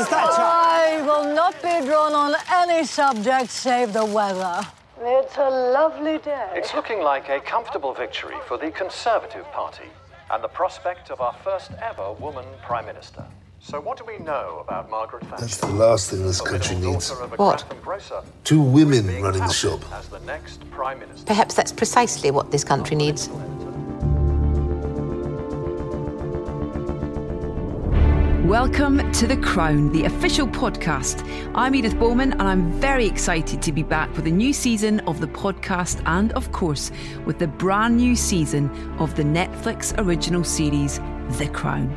Mrs. Thatcher. I will not be drawn on any subject save the weather. It's a lovely day. It's looking like a comfortable victory for the Conservative Party and the prospect of our first ever woman Prime Minister. So, what do we know about Margaret Thatcher? That's the last thing this country needs. daughter of a What? Two women running the shop. As the next Prime Minister. Perhaps that's precisely what this country needs. Welcome to The Crown, the official podcast. I'm Edith Bowman, and I'm very excited to be back with a new season of the podcast and, of course, with the brand new season of the Netflix original series, The Crown.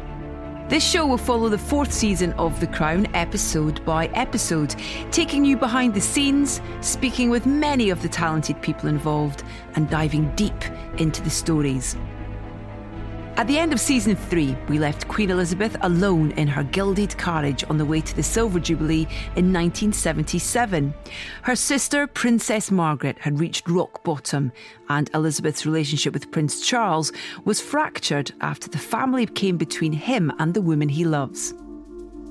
This show will follow the fourth season of The Crown, episode by episode, taking you behind the scenes, speaking with many of the talented people involved, and diving deep into the stories. At the end of season three, we left Queen Elizabeth alone in her gilded carriage on the way to the Silver Jubilee in 1977. Her sister, Princess Margaret, had reached rock bottom, and Elizabeth's relationship with Prince Charles was fractured after the family came between him and the woman he loves.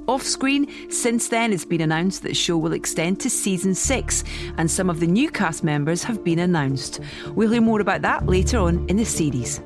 Off screen, since then, it's been announced that the show will extend to season six, and some of the new cast members have been announced. We'll hear more about that later on in the series.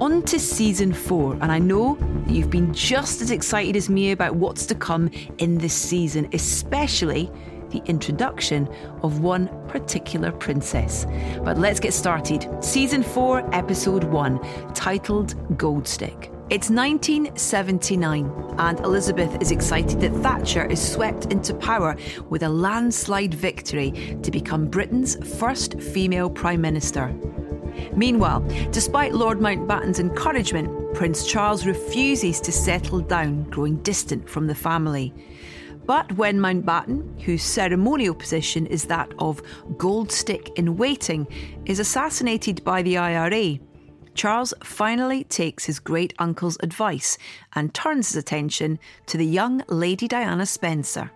On to season four, and I know you've been just as excited as me about what's to come in this season, especially the introduction of one particular princess. But let's get started. Season four, episode one, titled Goldstick. It's 1979, and Elizabeth is excited that Thatcher is swept into power with a landslide victory to become Britain's first female Prime Minister. Meanwhile, despite Lord Mountbatten's encouragement, Prince Charles refuses to settle down, growing distant from the family. But when Mountbatten, whose ceremonial position is that of gold stick in waiting, is assassinated by the IRA, Charles finally takes his great uncle's advice and turns his attention to the young Lady Diana Spencer.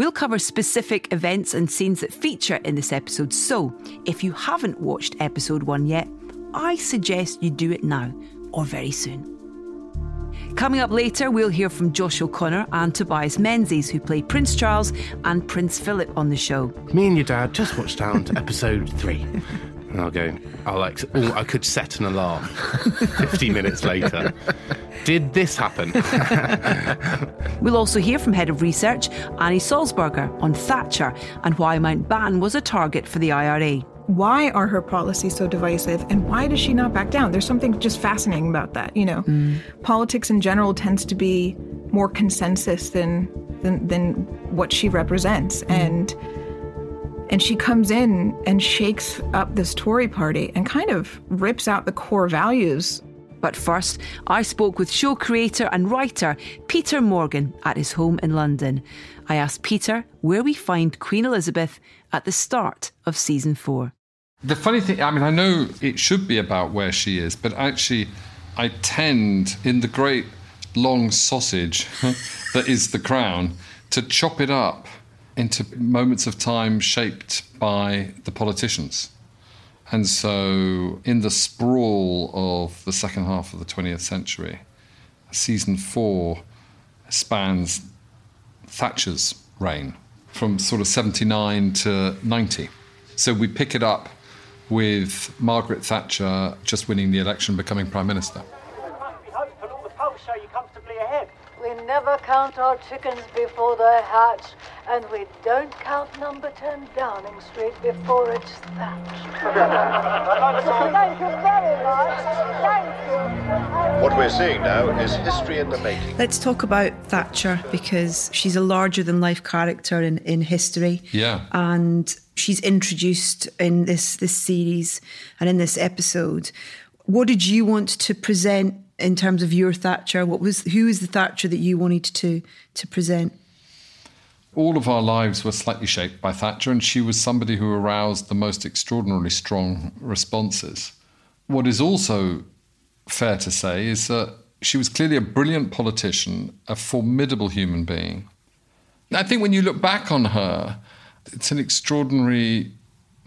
We'll cover specific events and scenes that feature in this episode, so if you haven't watched episode one yet, I suggest you do it now or very soon. Coming up later, we'll hear from Josh O'Connor and Tobias Menzies, who play Prince Charles and Prince Philip on the show. Me and your dad just watched down to episode three. And I'll go, I'll like, oh, I could set an alarm 50 minutes later. Did this happen? We'll also hear from Head of Research Annie Sulzberger on Thatcher and why Mountbatten was a target for the IRA. why are her policies so divisive and why does she not back down there's something just fascinating about that you know mm. politics in general tends to be more consensus than than, than what she represents mm. and and she comes in and shakes up this tory party and kind of rips out the core values But first, I spoke with show creator and writer Peter Morgan at his home in London. I asked Peter where we find Queen Elizabeth at the start of season four. The funny thing, I mean, I know it should be about where she is, but actually, I tend, in the great long sausage that is the crown, to chop it up into moments of time shaped by the politicians. And so, in the sprawl of the second half of the 20th century, season four spans Thatcher's reign from sort of 79 to 90. So we pick it up with Margaret Thatcher just winning the election, becoming Prime Minister. must be hopeful all the polls show you comfortably ahead. We never count our chickens before they hatch, and we don't count number 10 Downing Street before it's thatched. Thank you very much. Thank you. What we're seeing now is history in the making. Let's talk about Thatcher because she's a larger than life character in, in history. Yeah. And she's introduced in this this series and in this episode. What did you want to present in terms of your Thatcher? What was who is the Thatcher that you wanted to to present? All of our lives were slightly shaped by Thatcher, and she was somebody who aroused the most extraordinarily strong responses. What is also fair to say is that she was clearly a brilliant politician, a formidable human being. I think when you look back on her, it's an extraordinary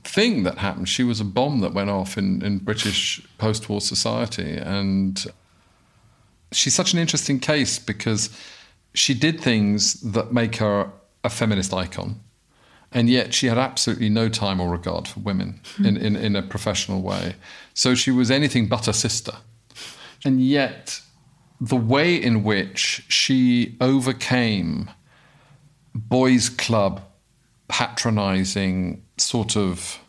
thing that happened. She was a bomb that went off in, in British post war society. And she's such an interesting case because she did things that make her a feminist icon. And yet she had absolutely no time or regard for women hmm. in, in, in a professional way. So she was anything but a sister. And yet the way in which she overcame boys' club patronizing sort of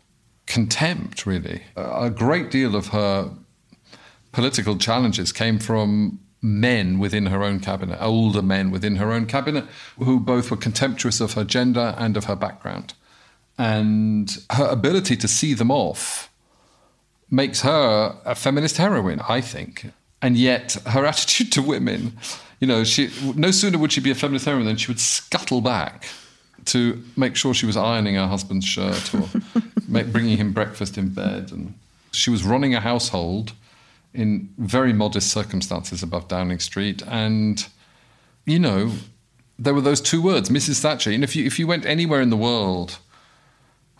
contempt, really. A great deal of her political challenges came from men within her own cabinet, older men within her own cabinet, who both were contemptuous of her gender and of her background. And her ability to see them off makes her a feminist heroine, I think. And yet her attitude to women, you know, she no sooner would she be a feminist heroine than she would scuttle back to make sure she was ironing her husband's shirt or make, bringing him breakfast in bed. And she was running a household in very modest circumstances above Downing Street. And, you know, there were those two words, Mrs. Thatcher. And if you, if you went anywhere in the world,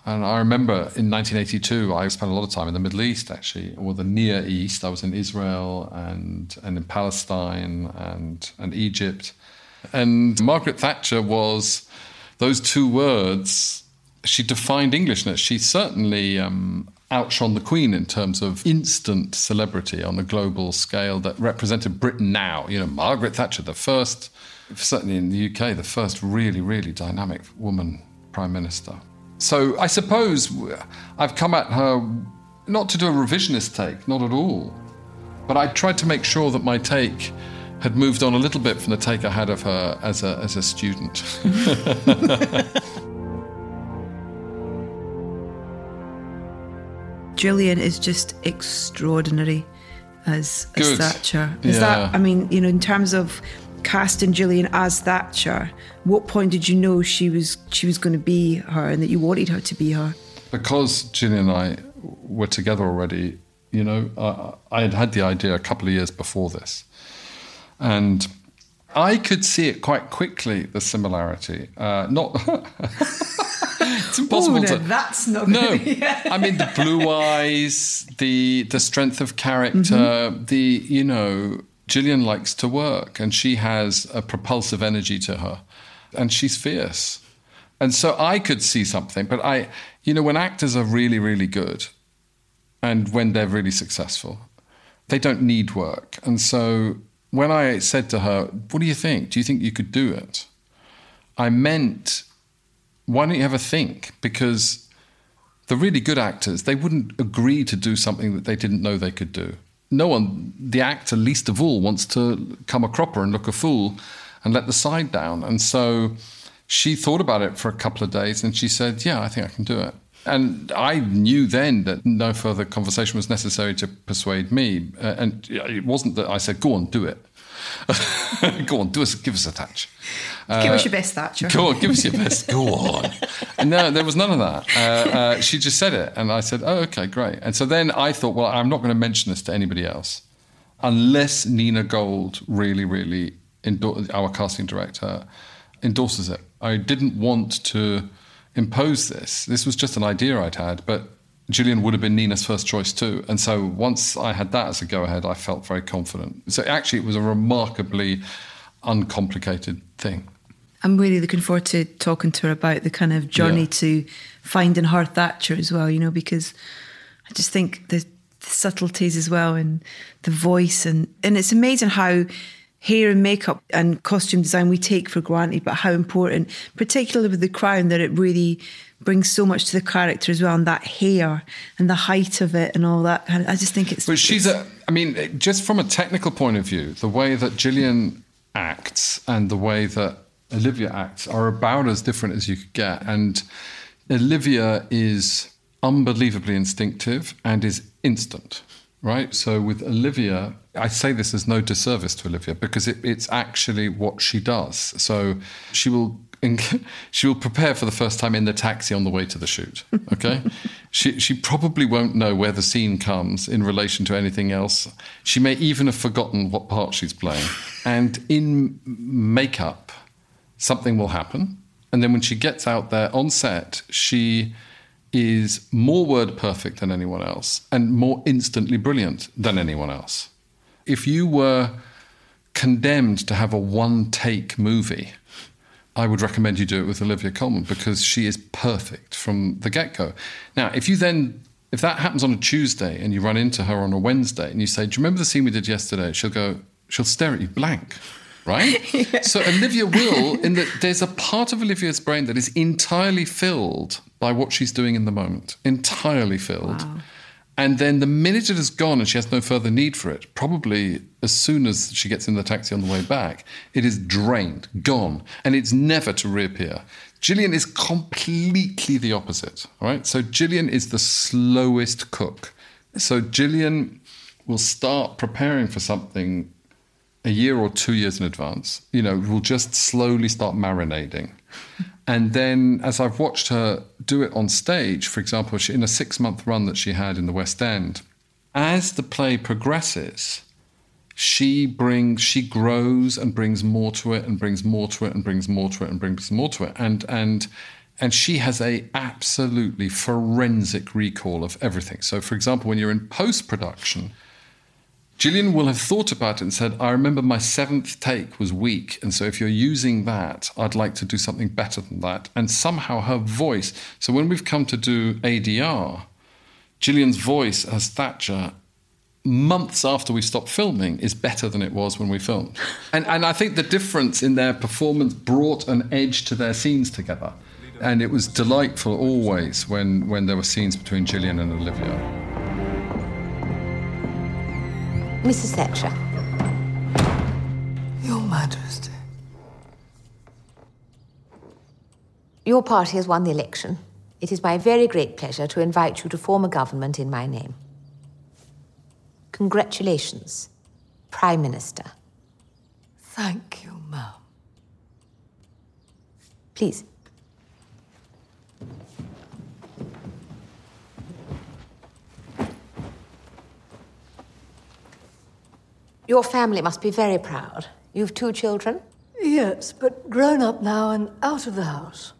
and I remember in 1982, I spent a lot of time in the Middle East, actually, or the Near East. I was in Israel and, and in Palestine and, and Egypt. And Margaret Thatcher was those two words. She defined Englishness. She certainly um, outshone the Queen in terms of instant celebrity on a global scale that represented Britain now. You know, Margaret Thatcher, the first, certainly in the UK, the first really, really dynamic woman prime minister. So I suppose I've come at her not to do a revisionist take, not at all, but I tried to make sure that my take had moved on a little bit from the take I had of her as a, as a student. Gillian is just extraordinary as, as. Thatcher. Is Yeah. that, I mean, you know, in terms of casting Gillian as Thatcher, what point did you know she was she was going to be her and that you wanted her to be her? because Gillian and I were together already, you know, I, I had had the idea a couple of years before this. And I could see it quite quickly, the similarity. Uh, not. it's impossible Oh, no, to. that's not No, I mean the blue eyes, the the strength of character, Mm-hmm. the you know, Gillian likes to work, and she has a propulsive energy to her, and she's fierce, and so I could see something. But I, you know, when actors are really really good, and when they're really successful, they don't need work, and so when I said to her, "What do you think? Do you think you could do it?" I meant why don't you a think? Because the really good actors, they wouldn't agree to do something that they didn't know they could do. No one, the actor least of all, wants to come a cropper and look a fool and let the side down. And so she thought about it for a couple of days and she said, Yeah, I think I can do it. And I knew then that no further conversation was necessary to persuade me. Uh, and it wasn't that I said, Go on, do it. Go on, do us, give us a touch. Give us Uh, your best Thatcher. Go on, give us your best. Go on. And no, there was none of that. Uh, uh, she just said it, and I said, "Oh, okay, great." And so then I thought, well, I'm not going to mention this to anybody else, unless Nina Gold really, really, endor- our casting director, endorses it. I didn't want to impose this. This was just an idea I'd had, but Gillian would have been Nina's first choice too. And so once I had that as a go ahead, I felt very confident. So actually, it was a remarkably uncomplicated thing. I'm really looking forward to talking to her about the kind of journey Yeah. to finding her Thatcher as well, you know, because I just think the, the subtleties as well and the voice and and it's amazing how hair and makeup and costume design we take for granted, but how important, particularly with the crown, that it really brings so much to the character as well, and that hair and the height of it and all that. I just think it's But she's a, I mean, just from a technical point of view, the way that Gillian acts and the way that Olivia acts are about as different as you could get. And Olivia is unbelievably instinctive and is instant, right? So with Olivia, I say this as no disservice to Olivia because it, it's actually what she does. So she will she will prepare for the first time in the taxi on the way to the shoot. Okay, she she probably won't know where the scene comes in relation to anything else. She may even have forgotten what part she's playing, and in makeup, something will happen. And then when she gets out there on set, she is more word perfect than anyone else and more instantly brilliant than anyone else. If you were condemned to have a one take movie, I would recommend you do it with Olivia Colman because she is perfect from the get go. Now, if you then if that happens on a Tuesday and you run into her on a Wednesday and you say, Do you remember the scene we did yesterday? She'll go, she'll stare at you blank. Right? So Olivia will, in that there's a part of Olivia's brain that is entirely filled by what she's doing in the moment. Entirely filled. And then the minute it is gone and she has no further need for it, probably as soon as she gets in the taxi on the way back, it is drained, gone, and it's never to reappear. Gillian is completely the opposite. All right. So Gillian is the slowest cook. So Gillian will start preparing for something a year or two years in advance. You know, will just slowly start marinating. And then, as I've watched her do it on stage, for example, she, in a six month run that she had in the West End, as the play progresses, she brings, she grows and brings more to it, and brings more to it, and brings more to it, and brings more to it, and and and she has a absolutely forensic recall of everything. So, for example, when you're in post production, Gillian will have thought about it and said, I remember my seventh take was weak. And so if you're using that, I'd like to do something better than that. And somehow her voice. So when we've come to do ADR, Gillian's voice as Thatcher, months after we stopped filming, is better than it was when we filmed. And, and I think the difference in their performance brought an edge to their scenes together. And it was delightful always when, when there were scenes between Gillian and Olivia. Mrs. Thatcher. Your Majesty. Your party has won the election. It is my very great pleasure to invite you to form a government in my name. Congratulations, Prime Minister. Thank you, ma'am. Please. Your family must be very proud. You've two children? Yes, but grown up now and out of the house.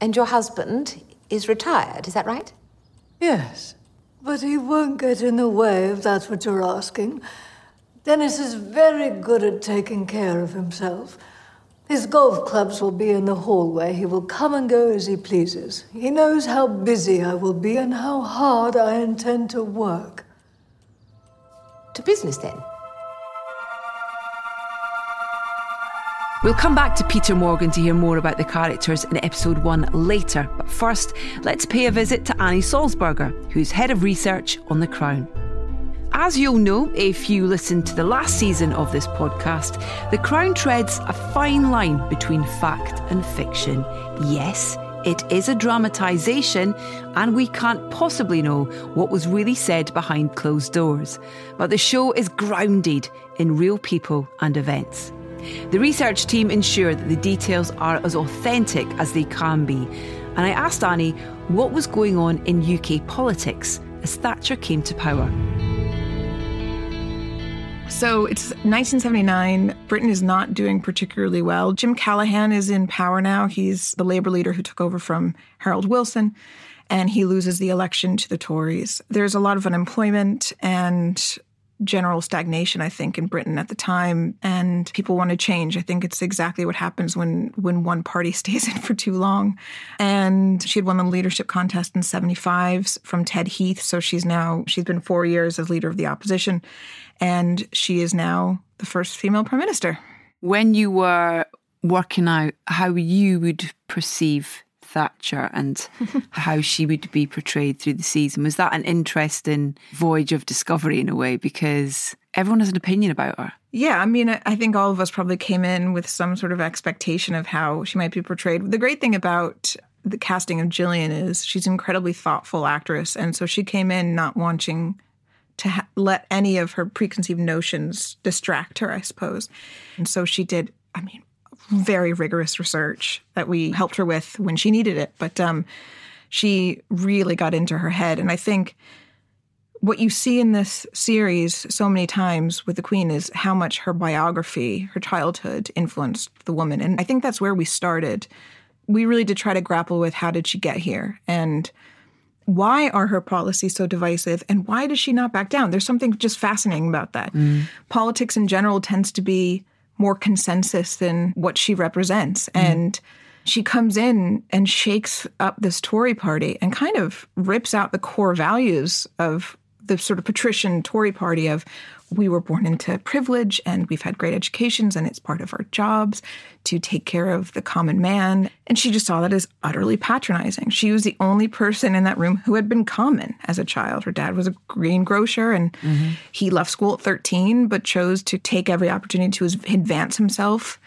And your husband is retired, is that right? Yes, but he won't get in the way if that's what you're asking. Dennis is very good at taking care of himself. His golf clubs will be in the hallway. He will come and go as he pleases. He knows how busy I will be and how hard I intend to work. To business then? We'll come back to Peter Morgan to hear more about the characters in episode one later. But first, let's pay a visit to Annie Sulzberger, who's head of research on The Crown. As you'll know if you listened to the last season of this podcast, The Crown treads a fine line between fact and fiction. Yes, it is a dramatisation, and we can't possibly know what was really said behind closed doors. But the show is grounded in real people and events. The research team ensure that the details are as authentic as they can be. And I asked Annie what was going on in UK politics as Thatcher came to power. So it's 1979. Britain is not doing particularly well. Jim Callaghan is in power now. He's the Labour leader who took over from Harold Wilson, and he loses the election to the Tories. There's a lot of unemployment and general stagnation, I think, in Britain at the time, and people want to change. I think it's exactly what happens when when one party stays in for too long. And she had won the leadership contest in '75 from Ted Heath, so she's now she's been four years as leader of the opposition, and she is now the first female prime minister. When you were working out how you would perceive Thatcher and how she would be portrayed through the season. Was that an interesting voyage of discovery in a way? Because everyone has an opinion about her. Yeah, I mean, I think all of us probably came in with some sort of expectation of how she might be portrayed. The great thing about the casting of Gillian is she's an incredibly thoughtful actress. And so she came in not wanting to ha- let any of her preconceived notions distract her, I suppose. And so she did, I mean, very rigorous research that we helped her with when she needed it. But um, she really got into her head. And I think what you see in this series so many times with the Queen is how much her biography, her childhood influenced the woman. And I think that's where we started. We really did try to grapple with how did she get here? And why are her policies so divisive and why does she not back down? There's something just fascinating about that. Politics in general tends to be more consensus than what she represents. Mm-hmm. And she comes in and shakes up this Tory party and kind of rips out the core values of the sort of patrician Tory party of we were born into privilege and we've had great educations and it's part of our jobs to take care of the common man. And she just saw that as utterly patronizing. She was the only person in that room who had been common as a child. Her dad was a greengrocer and he left school at 13, but chose to take every opportunity to advance himself.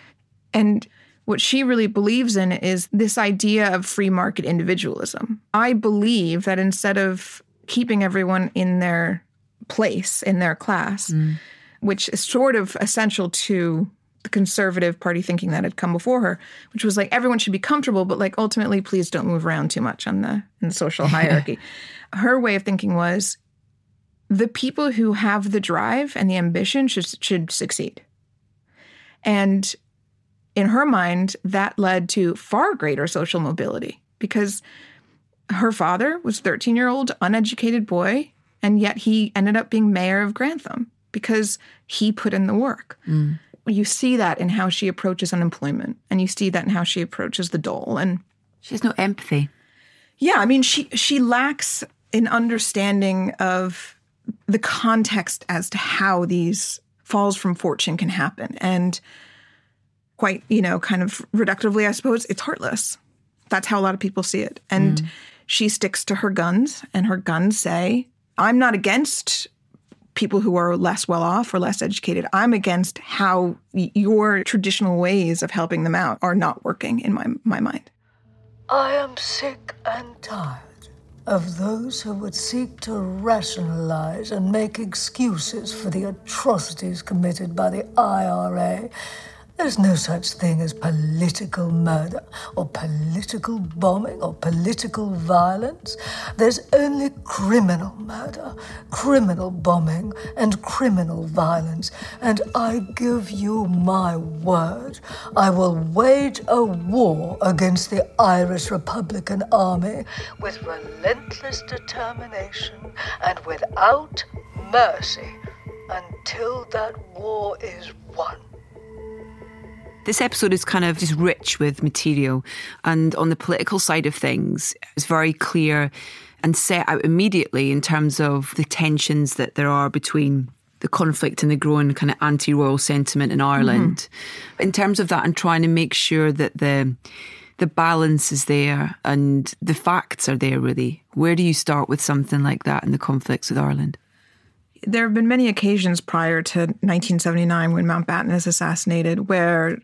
And what she really believes in is this idea of free market individualism. I believe that instead of keeping everyone in their place, in their class, mm. which is sort of essential to the conservative party thinking that had come before her, which was like everyone should be comfortable, but like ultimately, please don't move around too much on the in the social hierarchy. her way of thinking was the people who have the drive and the ambition should should succeed. And in her mind, that led to far greater social mobility because her father was a 13 year old uneducated boy, and yet he ended up being mayor of Grantham because he put in the work. Mm. You see that in how she approaches unemployment, and you see that in how she approaches the dole. And She has no empathy. yeah, I mean, she she lacks an understanding of the context as to how these falls from fortune can happen, and quite you know, kind of reductively, I suppose, it's heartless. That's how a lot of people see it, and mm. she sticks to her guns, and her guns say, "I'm not against." People who are less well off or less educated. I'm against how your traditional ways of helping them out are not working in my my mind. I am sick and tired of those who would seek to rationalize and make excuses for the atrocities committed by the IRA. There's no such thing as political murder, or political bombing, or political violence. There's only criminal murder, criminal bombing, and criminal violence. And I give you my word, I will wage a war against the Irish Republican Army with relentless determination and without mercy until that war is won. This episode is kind of just rich with material. And on the political side of things, it's very clear and set out immediately in terms of the tensions that there are between the conflict and the growing kind of anti royal sentiment in Ireland. Mm-hmm. In terms of that, and trying to make sure that the the balance is there and the facts are there really. Where do you start with something like that in the conflicts with Ireland? there have been many occasions prior to 1979 when Mountbatten is assassinated where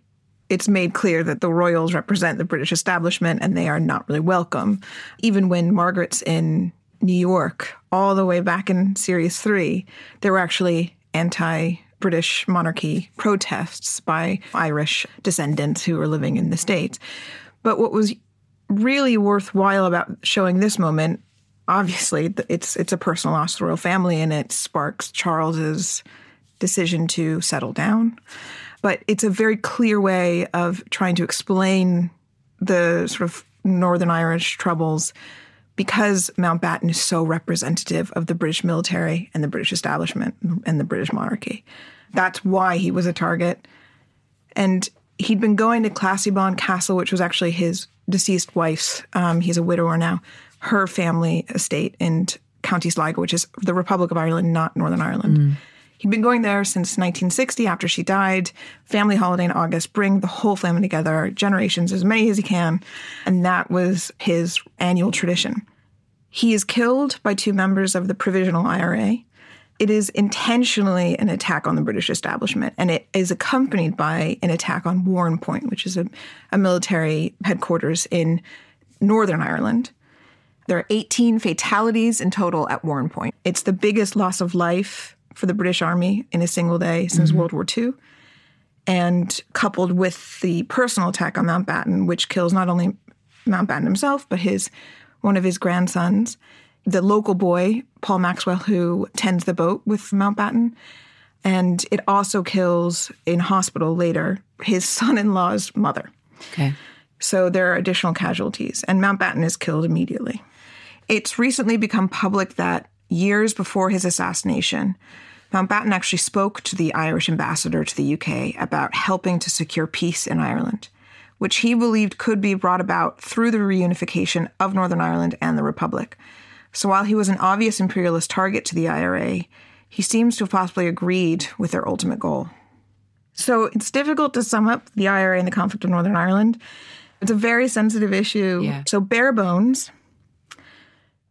it's made clear that the royals represent the British establishment and they are not really welcome. Even when Margaret's in New York, all the way back in Series 3, there were actually anti British monarchy protests by Irish descendants who were living in the States. But what was really worthwhile about showing this moment obviously it's it's a personal loss to the royal family and it sparks Charles's decision to settle down. But it's a very clear way of trying to explain the sort of Northern Irish troubles because Mountbatten is so representative of the British military and the British establishment and the British monarchy. That's why he was a target. And he'd been going to Classiebawn Castle, which was actually his deceased wife's, um, he's a widower now, her family estate in County Sligo, which is the Republic of Ireland, not Northern Ireland. He'd been going there since 1960 after she died. Family holiday in August, bring the whole family together, generations, as many as he can. And that was his annual tradition. He is killed by two members of the Provisional IRA. It is intentionally an attack on the British establishment, and it is accompanied by an attack on Warrenpoint, which is a, a military headquarters in Northern Ireland. There are 18 fatalities in total at Warrenpoint. It's the biggest loss of life for the British Army in a single day since mm-hmm. World War II. And coupled with the personal attack on Mountbatten, which kills not only Mountbatten himself, but his one of his grandsons, the local boy, Paul Maxwell, who tends the boat with Mountbatten. And it also kills in hospital later his son in law's mother. Okay. So there are additional casualties, and Mountbatten is killed immediately. It's recently become public that years before his assassination, Mountbatten actually spoke to the Irish ambassador to the UK about helping to secure peace in Ireland, which he believed could be brought about through the reunification of Northern Ireland and the Republic. So while he was an obvious imperialist target to the IRA, he seems to have possibly agreed with their ultimate goal. So it's difficult to sum up the IRA and the conflict of Northern Ireland. It's a very sensitive issue. Yeah. So, bare bones,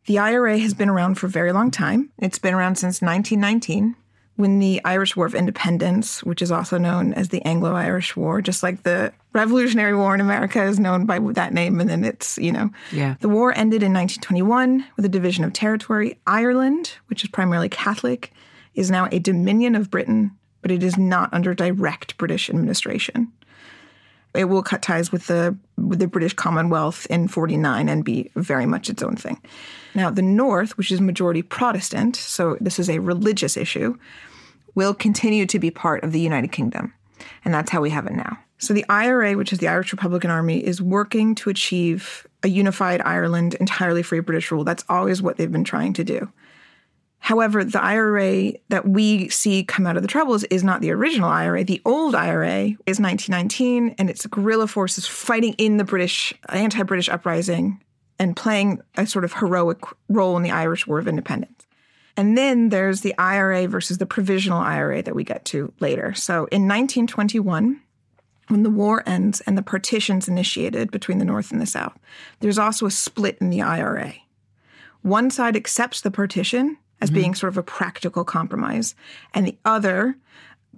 the IRA has been around for a very long time. It's been around since 1919 when the Irish War of Independence, which is also known as the Anglo Irish War, just like the Revolutionary War in America is known by that name, and then it's, you know. Yeah. The war ended in 1921 with a division of territory. Ireland, which is primarily Catholic, is now a dominion of Britain, but it is not under direct British administration. It will cut ties with the with the British Commonwealth in 49 and be very much its own thing. Now, the North, which is majority Protestant, so this is a religious issue, will continue to be part of the United Kingdom. And that's how we have it now. So the IRA, which is the Irish Republican Army, is working to achieve a unified Ireland entirely free of British rule. That's always what they've been trying to do. However, the IRA that we see come out of the Troubles is not the original IRA. The old IRA is 1919, and it's guerrilla forces fighting in the British anti British uprising and playing a sort of heroic role in the Irish War of Independence. And then there's the IRA versus the provisional IRA that we get to later. So in 1921, when the war ends and the partition's initiated between the North and the South, there's also a split in the IRA. One side accepts the partition as mm-hmm. being sort of a practical compromise, and the other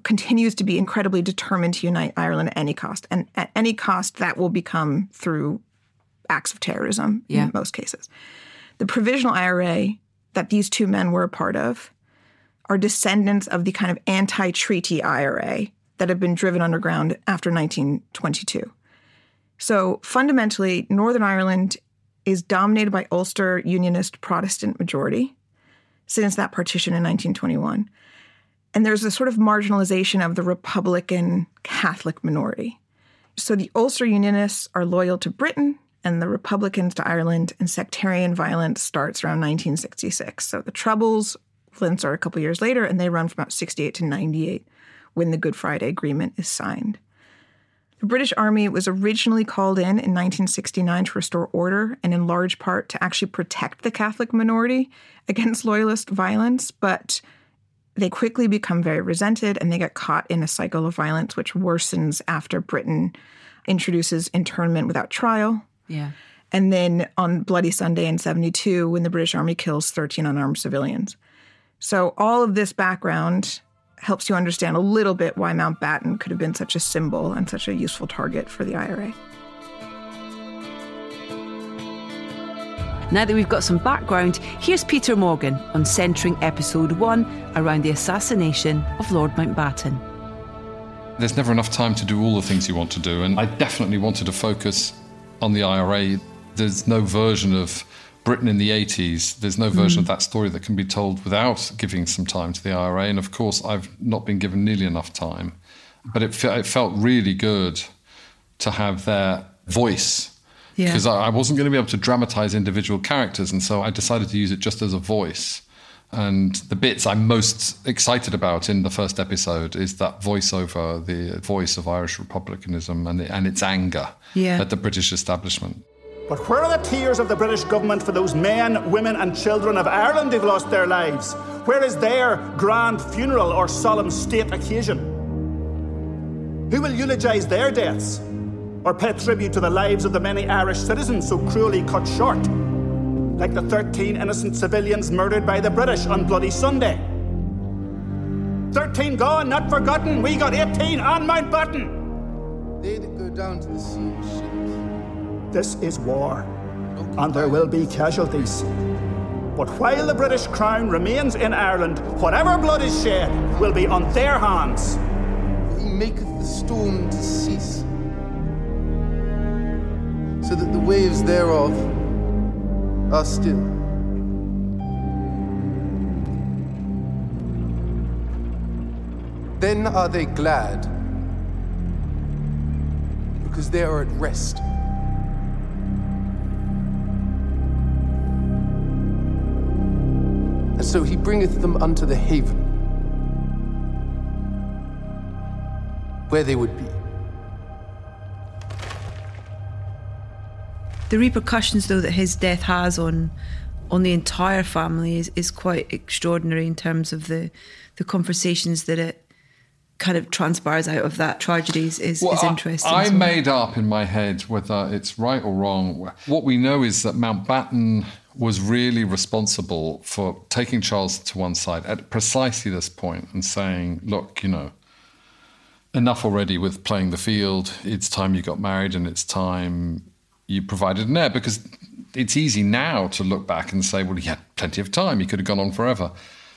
continues to be incredibly determined to unite Ireland at any cost. And at any cost, that will become through acts of terrorism Yeah. in most cases. The provisional IRA that these two men were a part of are descendants of the kind of anti treaty IRA that had been driven underground after 1922. So fundamentally, Northern Ireland is dominated by Ulster Unionist Protestant majority since that partition in 1921. And there's a sort of marginalization of the Republican Catholic minority. So the Ulster Unionists are loyal to Britain and the Republicans to Ireland, and sectarian violence starts around 1966. So the Troubles, Flint's are a couple years later, and they run from about 68 to 98 when the Good Friday Agreement is signed. The British Army was originally called in in 1969 to restore order and in large part to actually protect the Catholic minority against loyalist violence, but they quickly become very resented and they get caught in a cycle of violence which worsens after Britain introduces internment without trial. Yeah. And then on Bloody Sunday in 72, when the British Army kills 13 unarmed civilians. So, all of this background helps you understand a little bit why Mountbatten could have been such a symbol and such a useful target for the IRA. Now that we've got some background, here's Peter Morgan on centering episode one around the assassination of Lord Mountbatten. There's never enough time to do all the things you want to do, and I definitely wanted to focus on the IRA. There's no version of Britain in the 80s, there's no version of hmm. that story that can be told without giving some time to the IRA. And of course, I've not been given nearly enough time. But it, fe- it felt really good to have their voice Yeah. because I, I wasn't going to be able to dramatize individual characters. And so I decided to use it just as a voice. And the bits I'm most excited about in the first episode is that voiceover, the voice of Irish republicanism and, the, and its anger Yeah. at the British establishment. But where are the tears of the British government for those men, women, and children of Ireland who've lost their lives? Where is their grand funeral or solemn state occasion? Who will eulogise their deaths or pay tribute to the lives of the many Irish citizens so cruelly cut short? Like the 13 innocent civilians murdered by the British on Bloody Sunday. 13 gone, not forgotten. We got 18 on Mountbatten. They that go down to the sea ships. This is war, and there will be casualties. But while the British crown remains in Ireland, whatever blood is shed will be on their hands. He maketh the storm to cease, so that the waves thereof are still. Then are they glad, because they are at rest. And so he bringeth them unto the haven, where they would be. The repercussions, though, that his death has on on the entire family is, is quite extraordinary in terms of the the conversations that it kind of transpires out of that tragedy is, I- interesting. I, as well. made up in my head whether it's right or wrong. What we know is that Mountbatten was really responsible for taking Charles to one side at precisely this point and saying, look, you know, enough already with playing the field. It's time you got married and it's time you provided an heir because it's easy now to look back and say, well, he had plenty of time. He could have gone on forever.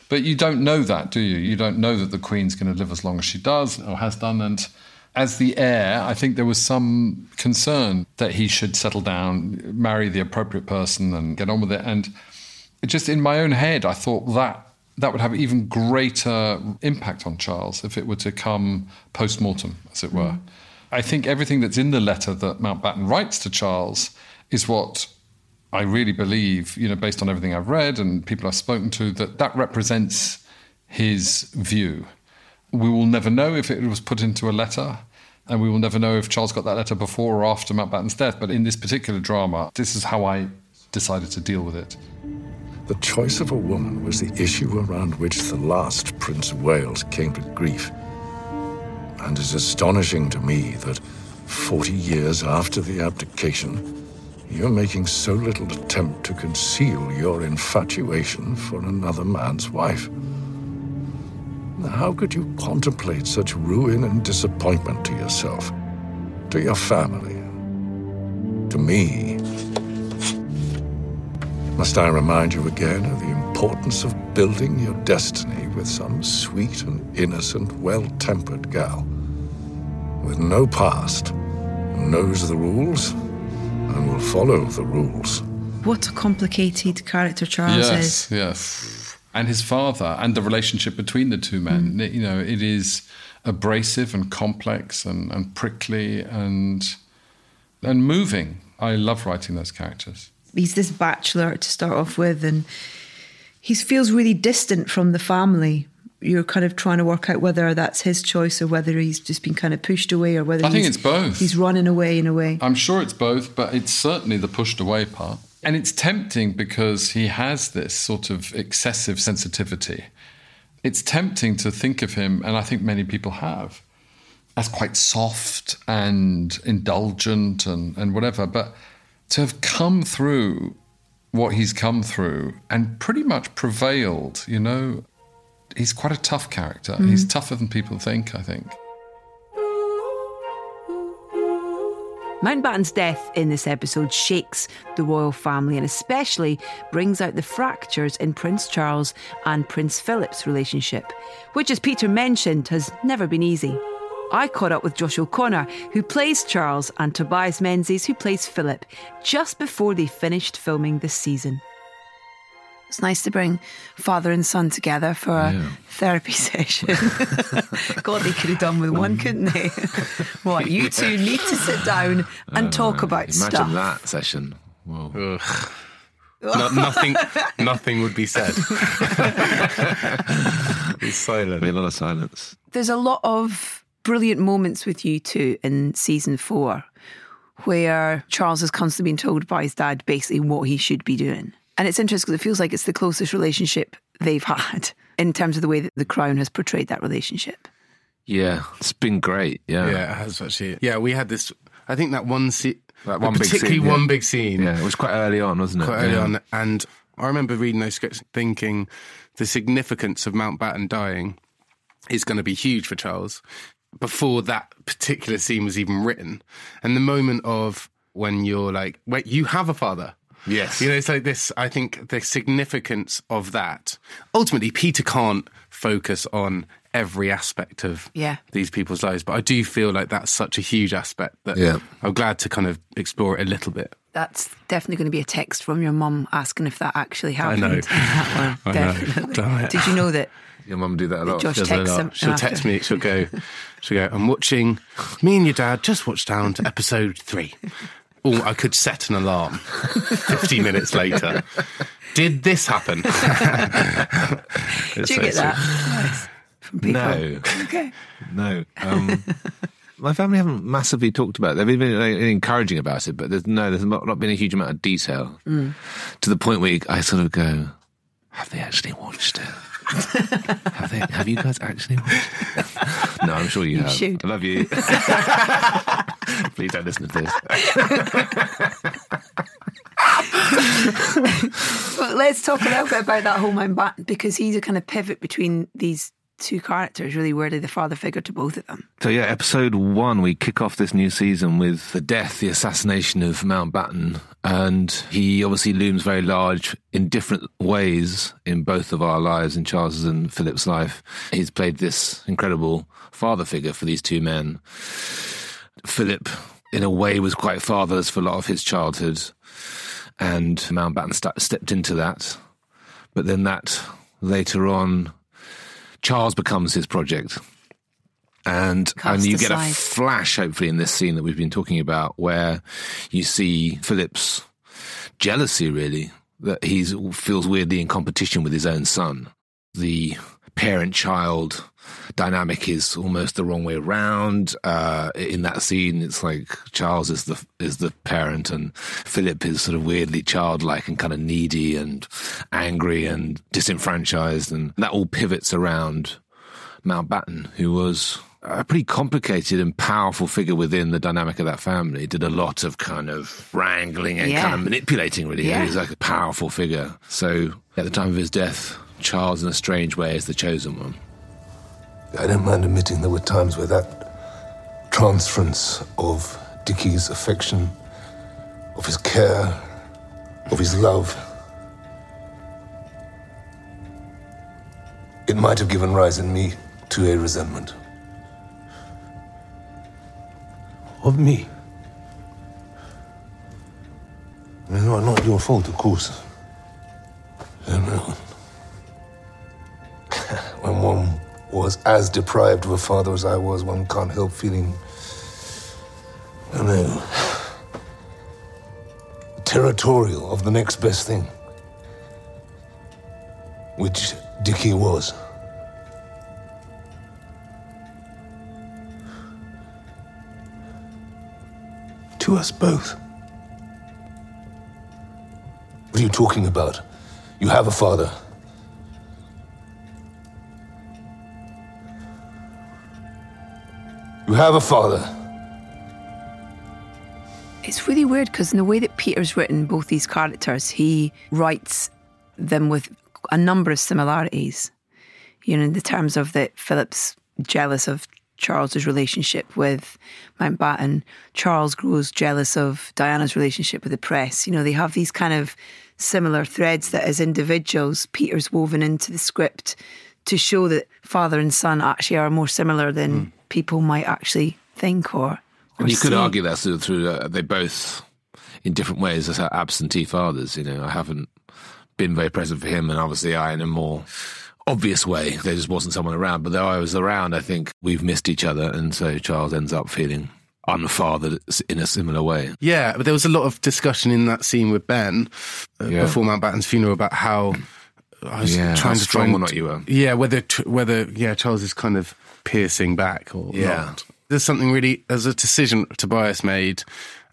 But you don't know that, do you? You don't know that the Queen's going to live as long as she does or has done. And as the heir, I think there was some concern that he should settle down, marry the appropriate person, and get on with it. And it just in my own head, I thought that that would have even greater impact on Charles if it were to come post mortem, as it were. Mm. I think everything that's in the letter that Mountbatten writes to Charles is what I really believe, you know, based on everything I've read and people I've spoken to, that that represents his view. We will never know if it was put into a letter, and we will never know if Charles got that letter before or after Mountbatten's death. But in this particular drama, this is how I decided to deal with it. The choice of a woman was the issue around which the last Prince of Wales came to grief. And it's astonishing to me that 40 years after the abdication, you're making so little attempt to conceal your infatuation for another man's wife. How could you contemplate such ruin and disappointment to yourself, to your family, to me? Must I remind you again of the importance of building your destiny with some sweet and innocent, well tempered gal? With no past, knows the rules and will follow the rules. What a complicated character Charles yes, is. yes. Yes. And his father and the relationship between the two men. Mm. You know, it is abrasive and complex and, and prickly and and moving. I love writing those characters. He's this bachelor to start off with, and he feels really distant from the family. You're kind of trying to work out whether that's his choice or whether he's just been kind of pushed away or whether I think he's- it's both. He's running away in a way. I'm sure it's both, but it's certainly the pushed away part. And it's tempting because he has this sort of excessive sensitivity. It's tempting to think of him, and I think many people have, as quite soft and indulgent and, and whatever. But to have come through what he's come through and pretty much prevailed, you know, he's quite a tough character. Mhm. He's tougher than people think, I think. Mountbatten's death in this episode shakes the royal family and especially brings out the fractures in Prince Charles and Prince Philip's relationship, which, as Peter mentioned, has never been easy. I caught up with Josh O'Connor, who plays Charles, and Tobias Menzies, who plays Philip, just before they finished filming this season. It's nice to bring father and son together for a therapy session. God, they could have done with one, mm. couldn't they? what, you two need to sit down and talk about Imagine stuff. that session. Whoa. No, nothing, nothing would be said. It's silent. Be a lot of silence. There's a lot of brilliant moments with you two in season four where Charles is constantly being told by his dad basically what he should be doing. And it's interesting because it feels like it's the closest relationship they've had in terms of the way that The Crown has portrayed that relationship. Yeah, it's been great. Yeah, Yeah, it has actually. Yeah, we had this. I think that one scene, That one big particularly scene, yeah. one big scene. Yeah, it was quite early on, wasn't it? quite early Yeah. on. And I remember reading those scripts, thinking the significance of Mountbatten dying is going to be huge for Charles. Before that particular scene was even written, and the moment of when you're like, wait, you have a father. Yes. You know, it's like this. I think the significance of that. Ultimately, Peter can't focus on every aspect of Yeah. these people's lives, but I do feel like that's such a huge aspect that Yeah. I'm glad to kind of explore it a little bit. That's definitely going to be a text from your mum asking if that actually I happened. know. That one, I know. definitely. Damn. Did you know that? Your mum do that a lot. Josh She does it a texts lot. him She'll after. text me. She'll go. She'll go. I'm watching. Me and your dad just watched down to episode three. Oh, I could set an alarm 50 minutes later. Did this happen? Do It's you so get that? Nice. No. Okay. No. Um, my family haven't massively talked about it. They've been encouraging about it, but there's no, there's not, not been a huge amount of detail Mm. to the point where I sort of go, have they actually watched it? Have, they, have you guys actually watched no, I'm sure you, You have. should. I love you. Please don't listen to this. Well, let's talk a little bit about that whole Mountbatten because he's a kind of pivot between these two characters, really, really the father figure to both of them. So yeah, episode one, we kick off this new season with the death, the assassination of Mountbatten, and he obviously looms very large in different ways in both of our lives, in Charles's and Philip's life. He's played this incredible father figure for these two men. Philip, in a way, was quite fatherless for a lot of his childhood, and Mountbatten st- stepped into that. But then that later on, Charles becomes his project. And Cast and you get a flash, hopefully, in this scene that we've been talking about, where you see Philip's jealousy, really, that he feels weirdly in competition with his own son. The parent child dynamic is almost the wrong way around. Uh, in that scene, it's like Charles is the is the parent, and Philip is sort of weirdly childlike and kind of needy and angry and disenfranchised, and that all pivots around Mountbatten, who was a pretty complicated and powerful figure within the dynamic of that family. Did a lot of kind of wrangling and Yeah. kind of manipulating. Really, Yeah. was like a powerful figure. So at the time of his death, Charles, in a strange way, is the chosen one. I don't mind admitting there were times where that transference of Dickie's affection, of his care, of his love, it might have given rise in me to a resentment. Of me. I mean, not, not your fault, of course. I don't know. when one was as deprived of a father as I was, one can't help feeling, I don't know, territorial of the next best thing, which Dickie was. To us both. What are you talking about? You have a father. You have a father. It's really weird because in the way that Peter's written both these characters, he writes them with a number of similarities. You know, in the terms of that Philip's jealous of Charles's relationship with Mountbatten, Charles grows jealous of Diana's relationship with the press. You know, they have these kind of similar threads that as individuals, Peter's woven into the script to show that father and son actually are more similar than hmm. People might actually think or. or And you could argue that through, through uh, they both, in different ways, as absentee fathers. You know, I haven't been very present for him, and obviously I, in a more obvious way, there just wasn't someone around. But though I was around, I think we've missed each other, and so Charles ends up feeling unfathered in a similar way. Yeah, but there was a lot of discussion in that scene with Ben uh, Yeah. before Mountbatten's funeral about how I was Yeah, trying how to strong find, or not you were. Yeah, whether whether yeah Charles is kind of piercing back or Yeah. not. There's something really there's a decision Tobias made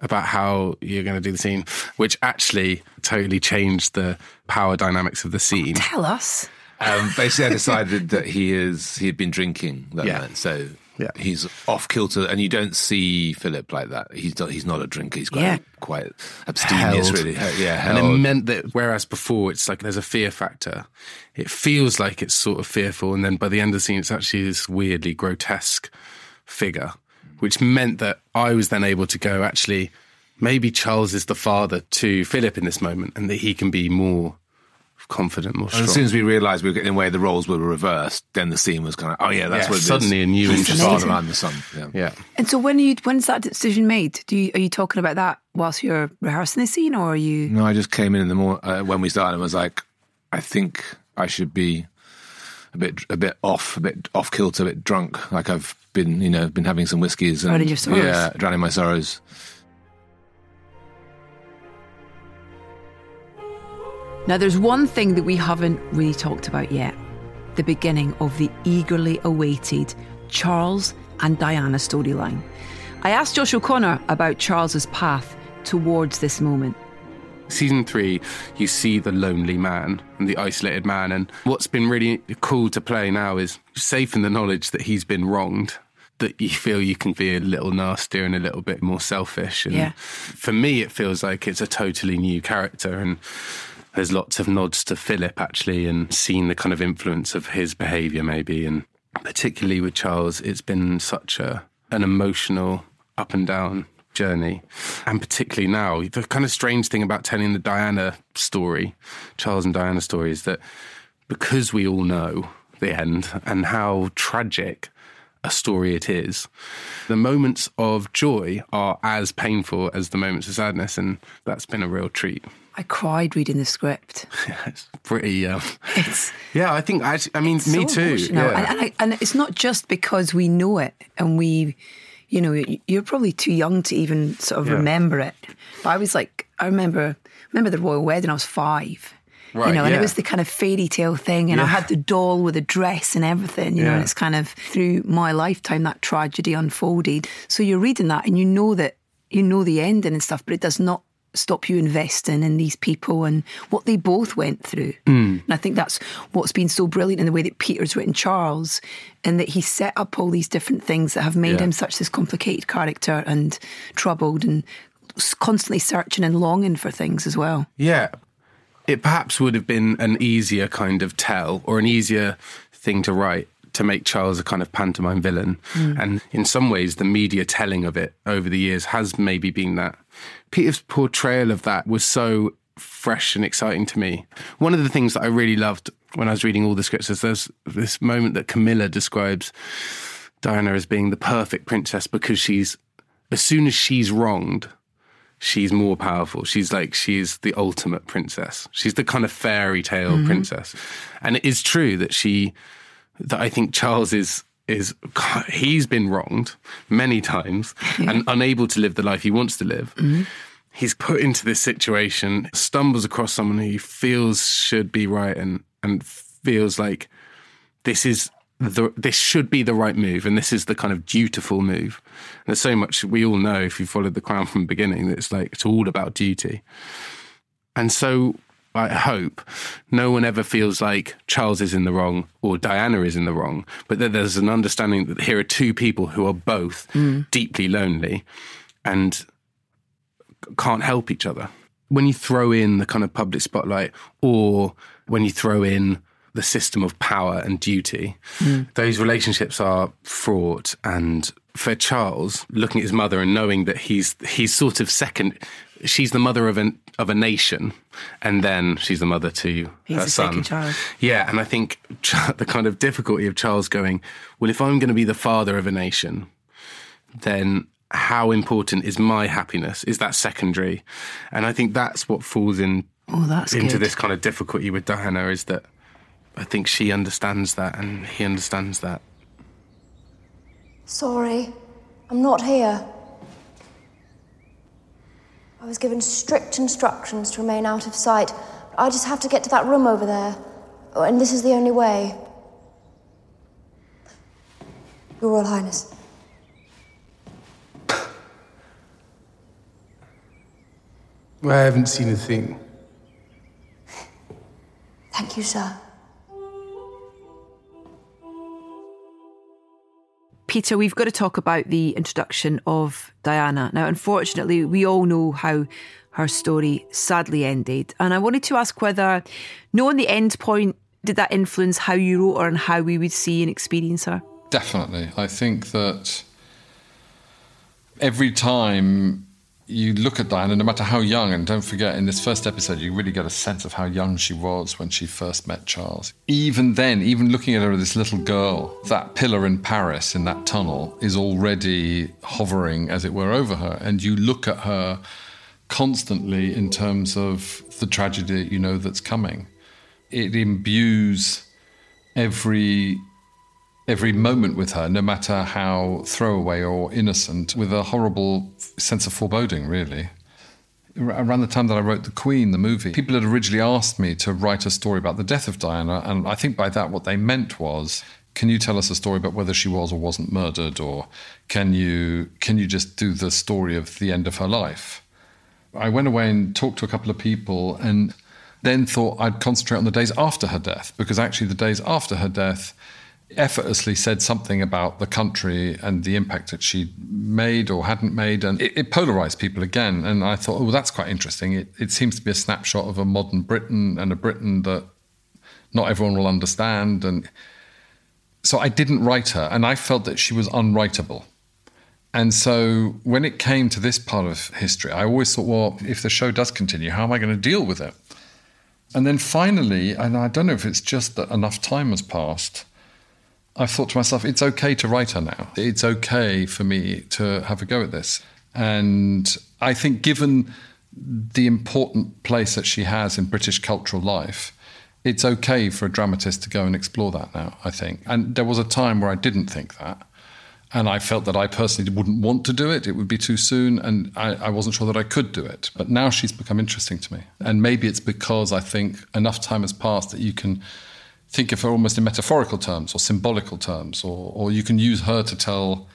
about how you're going to do the scene, which actually totally changed the power dynamics of the scene. Tell us. Um, basically, I decided that he is he had been drinking that Yeah. night, so Yeah. he's off kilter, and you don't see Philip like that. He's not, he's not a drinker. He's quite Yeah. quite abstemious, Held. really. Yeah, and it meant that whereas before it's like there's a fear factor, it feels like it's sort of fearful, and then by the end of the scene, it's actually this weirdly grotesque figure, which meant that I was then able to go actually. Maybe Charles is the father to Philip in this moment, and that he can be more confident, more And as soon as we realised we were getting away, the roles were reversed. Then the scene was kind of, oh yeah, that's Yeah, what it is. suddenly a new He's the father, I'm the son. Yeah. yeah. And so when are you when's that decision made? Do you are you talking about that whilst you're rehearsing the scene or are you No, I just came in in the morning uh, when we started and was like, I think I should be a bit a bit off, a bit off kilter, a bit drunk. Like I've been, you know, been having some whiskies and Drowning your sorrows. yeah, drowning my sorrows. Now, there's one thing that we haven't really talked about yet the beginning of the eagerly awaited Charles and Diana storyline. I asked Josh O'Connor about Charles's path towards this moment. Season three, you see the lonely man and the isolated man. And what's been really cool to play now is safe in the knowledge that he's been wronged, that you feel you can be a little nastier and a little bit more selfish. And Yeah. for me, it feels like it's a totally new character. And there's lots of nods to Philip actually and seeing the kind of influence of his behaviour maybe. And particularly with Charles, it's been such a an emotional up and down journey. And particularly now, the kind of strange thing about telling the Diana story, Charles and Diana story, is that because we all know the end and how tragic a story it is, the moments of joy are as painful as the moments of sadness. And that's been a real treat. I cried reading the script. it's pretty. Um, yeah, I think. I, I mean, me so too. Yeah. And, and, I, and it's not just because we know it and we, you know, you're probably too young to even sort of Yeah. remember it. But I was like, I remember, remember the royal wedding. I was five. you know, and it was the kind of fairy tale thing, and I had the doll with a dress and everything, you know, and it's kind of through my lifetime that tragedy unfolded. So you're reading that and you know that you know the ending and stuff, but it does not stop you investing in these people and what they both went through. Mm. And I think that's what's been so brilliant in the way that Peter's written Charles, and that he set up all these different things that have made Yeah. him such this complicated character and troubled and constantly searching and longing for things as well. Yeah. It perhaps would have been an easier kind of tell or an easier thing to write to make Charles a kind of pantomime villain. Mm. And in some ways, the media telling of it over the years has maybe been that. Peter's portrayal of that was so fresh and exciting to me. One of the things that I really loved when I was reading all the scripts is there's this moment that Camilla describes Diana as being the perfect princess because she's, as soon as she's wronged, she's more powerful. She's like she's the ultimate princess. She's the kind of fairy tale Mm-hmm. Mhm. princess. And it is true that she that I think Charles is he's been wronged many times and unable to live the life he wants to live. Mm-hmm. He's put into this situation, stumbles across someone who he feels should be right and and feels like this is the this should be the right move and this is the kind of dutiful move. And there's so much we all know if you followed the crown from the beginning that it's like it's all about duty. And so I hope no one ever feels like Charles is in the wrong or Diana is in the wrong, but that there's an understanding that here are two people who are both Mm. deeply lonely and can't help each other. When you throw in the kind of public spotlight or when you throw in the system of power and duty, Mm. those relationships are fraught and for Charles, looking at his mother and knowing that he's he's sort of second she's the mother of an of a nation and then she's the mother to He's her son. second child. Yeah, and I think the kind of difficulty of Charles going, well, if I'm going to be the father of a nation, then how important is my happiness? Is that secondary? And I think that's what falls in Oh, into good. this kind of difficulty with Diana is that I think she understands that and he understands that. Sorry, I'm not here. I was given strict instructions to remain out of sight. I just have to get to that room over there. Oh, and this is the only way. Your Royal Highness. I haven't seen a thing. Thank you, sir. Peter, we've got to talk about the introduction of Diana. Now, unfortunately, we all know how her story sadly ended. And I wanted to ask whether, knowing the end point, did that influence how you wrote her and how we would see and experience her? Definitely. I think that every time you look at Diana, no matter how young, and don't forget, in this first episode, you really get a sense of how young she was when she first met Charles. Even then, even looking at her as this little girl, that pillar in Paris in that tunnel is already hovering, as it were, over her. And you look at her constantly in terms of the tragedy you know that's coming. It imbues every every moment with her, no matter how throwaway or innocent, with a horrible sense of foreboding, really. around the time that I wrote The Queen, the movie, people had originally asked me to write a story about the death of Diana. And I think by that, what they meant was, can you tell us a story about whether she was or wasn't murdered? Or can you, can you just do the story of the end of her life? I went away and talked to a couple of people and then thought I'd concentrate on the days after her death, because actually, the days after her death, effortlessly said something about the country and the impact that she made or hadn't made. And it, it polarized people again. And I thought, oh, that's quite interesting. It, it seems to be a snapshot of a modern Britain and a Britain that not everyone will understand. And so I didn't write her. And I felt that she was unwritable. And so when it came to this part of history, I always thought, well, if the show does continue, how am I going to deal with it? And then finally, and I don't know if it's just that enough time has passed, I thought to myself, it's okay to write her now. It's okay for me to have a go at this. And I think, given the important place that she has in British cultural life, it's okay for a dramatist to go and explore that now, I think. And there was a time where I didn't think that. And I felt that I personally wouldn't want to do it. It would be too soon. And I, I, wasn't sure that I could do it. But now she's become interesting to me. And maybe it's because I think enough time has passed that you can think of her almost in metaphorical terms or symbolical terms, or, or you can use her to tell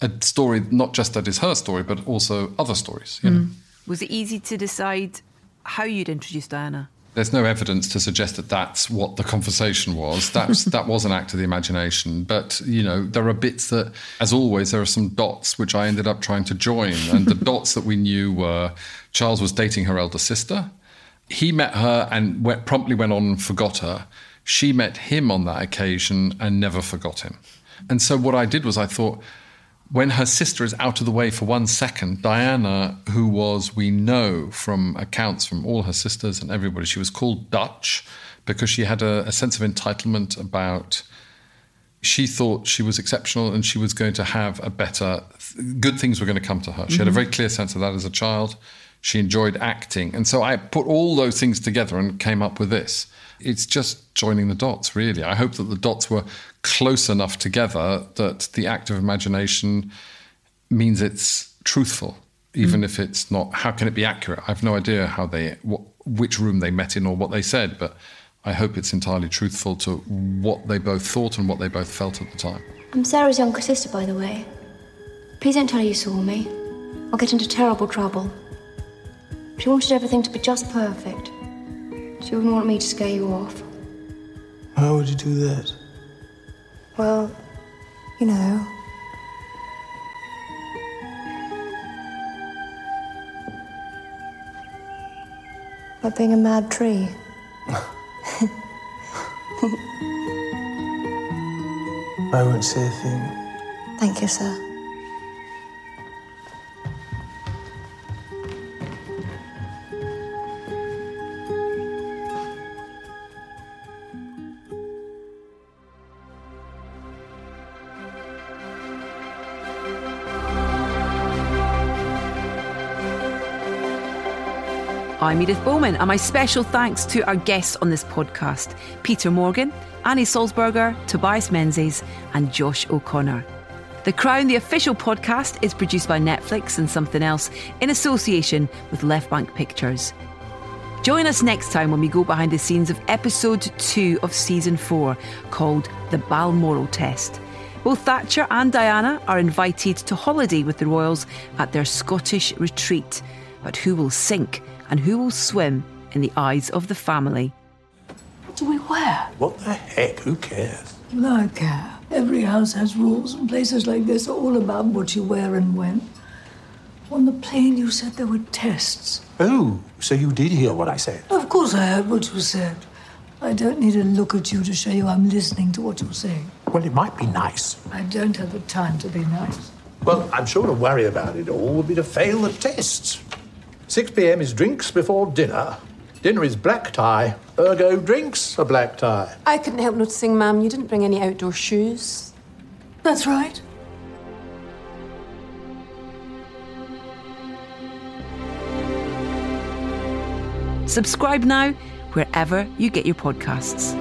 a story, not just that is her story, but also other stories. You mm. know? Was it easy to decide how you'd introduce Diana? There's no evidence to suggest that that's what the conversation was. That's, that was an act of the imagination. But, you know, there are bits that, as always, there are some dots which I ended up trying to join. And the dots that we knew were Charles was dating her elder sister. He met her and went, promptly went on and forgot her. She met him on that occasion and never forgot him. And so what I did was I thought, when her sister is out of the way for one second, Diana, who was, we know from accounts from all her sisters and everybody, she was called Dutch because she had a, a sense of entitlement about. She thought she was exceptional and she was going to have a better, good things were going to come to her. She mm-hmm. had a mm-hmm. very clear sense of that as a child. She enjoyed acting. And so I put all those things together and came up with this. It's just joining the dots, really. I hope that the dots were close enough together that the act of imagination means it's truthful, even mm. if it's not. How can it be accurate? I have no idea how they, what, which room they met in or what they said, but I hope it's entirely truthful to what they both thought and what they both felt at the time. I'm Sarah's younger sister, by the way. Please don't tell her you saw me. I'll get into terrible trouble. She wanted everything to be just perfect. She wouldn't want me to scare you off. How would you do that? Well, you know. Like being a mad tree. I won't say a thing. Thank you, sir. I'm Edith Bowman, and my special thanks to our guests on this podcast Peter Morgan, Annie Sulzberger, Tobias Menzies, and Josh O'Connor. The Crown, the official podcast, is produced by Netflix and Somethin' Else in association with Left Bank Pictures. Join us next time when we go behind the scenes of episode two of season four called The Balmoral Test. Both Thatcher and Diana are invited to holiday with the royals at their Scottish retreat. But who will sink and who will swim in the eyes of the family. What do we wear? What the heck? Who cares? I care. Every house has rules, and places like this are all about what you wear and when. On the plane, you said there were tests. Oh, so you did hear what I said? Of course I heard what you said. I don't need to look at you to show you I'm listening to what you're saying. Well, it might be nice. I don't have the time to be nice. Well, I'm sure to worry about it all would be to fail the tests. 6 p.m. is drinks before dinner. Dinner is black tie, ergo drinks a black tie. I couldn't help noticing, ma'am, you didn't bring any outdoor shoes. That's right. Subscribe now wherever you get your podcasts.